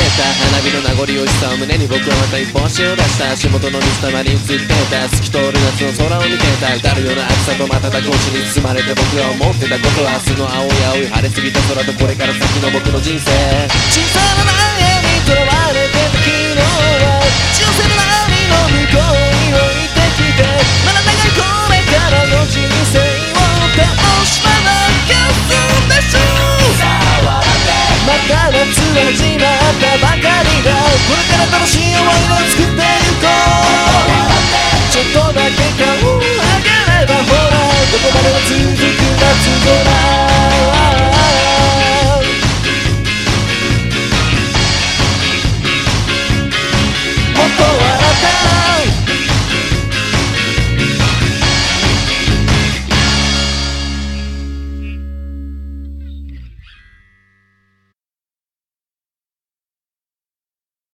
旅の名残惜しさを胸に僕はまた一本足を出した足元の水たまりについてた透き通る夏の空を見てた歌るような暑さと瞬く星に包まれて僕が思ってたことは明日の青い青い晴れすぎた空とこれから先の僕の人生小さな悩みとらわれてた昨日は中世の波の向こうに置いてきてまだ長いこれからの人生を楽しまなきゃすでしょまた夏始まったばかり。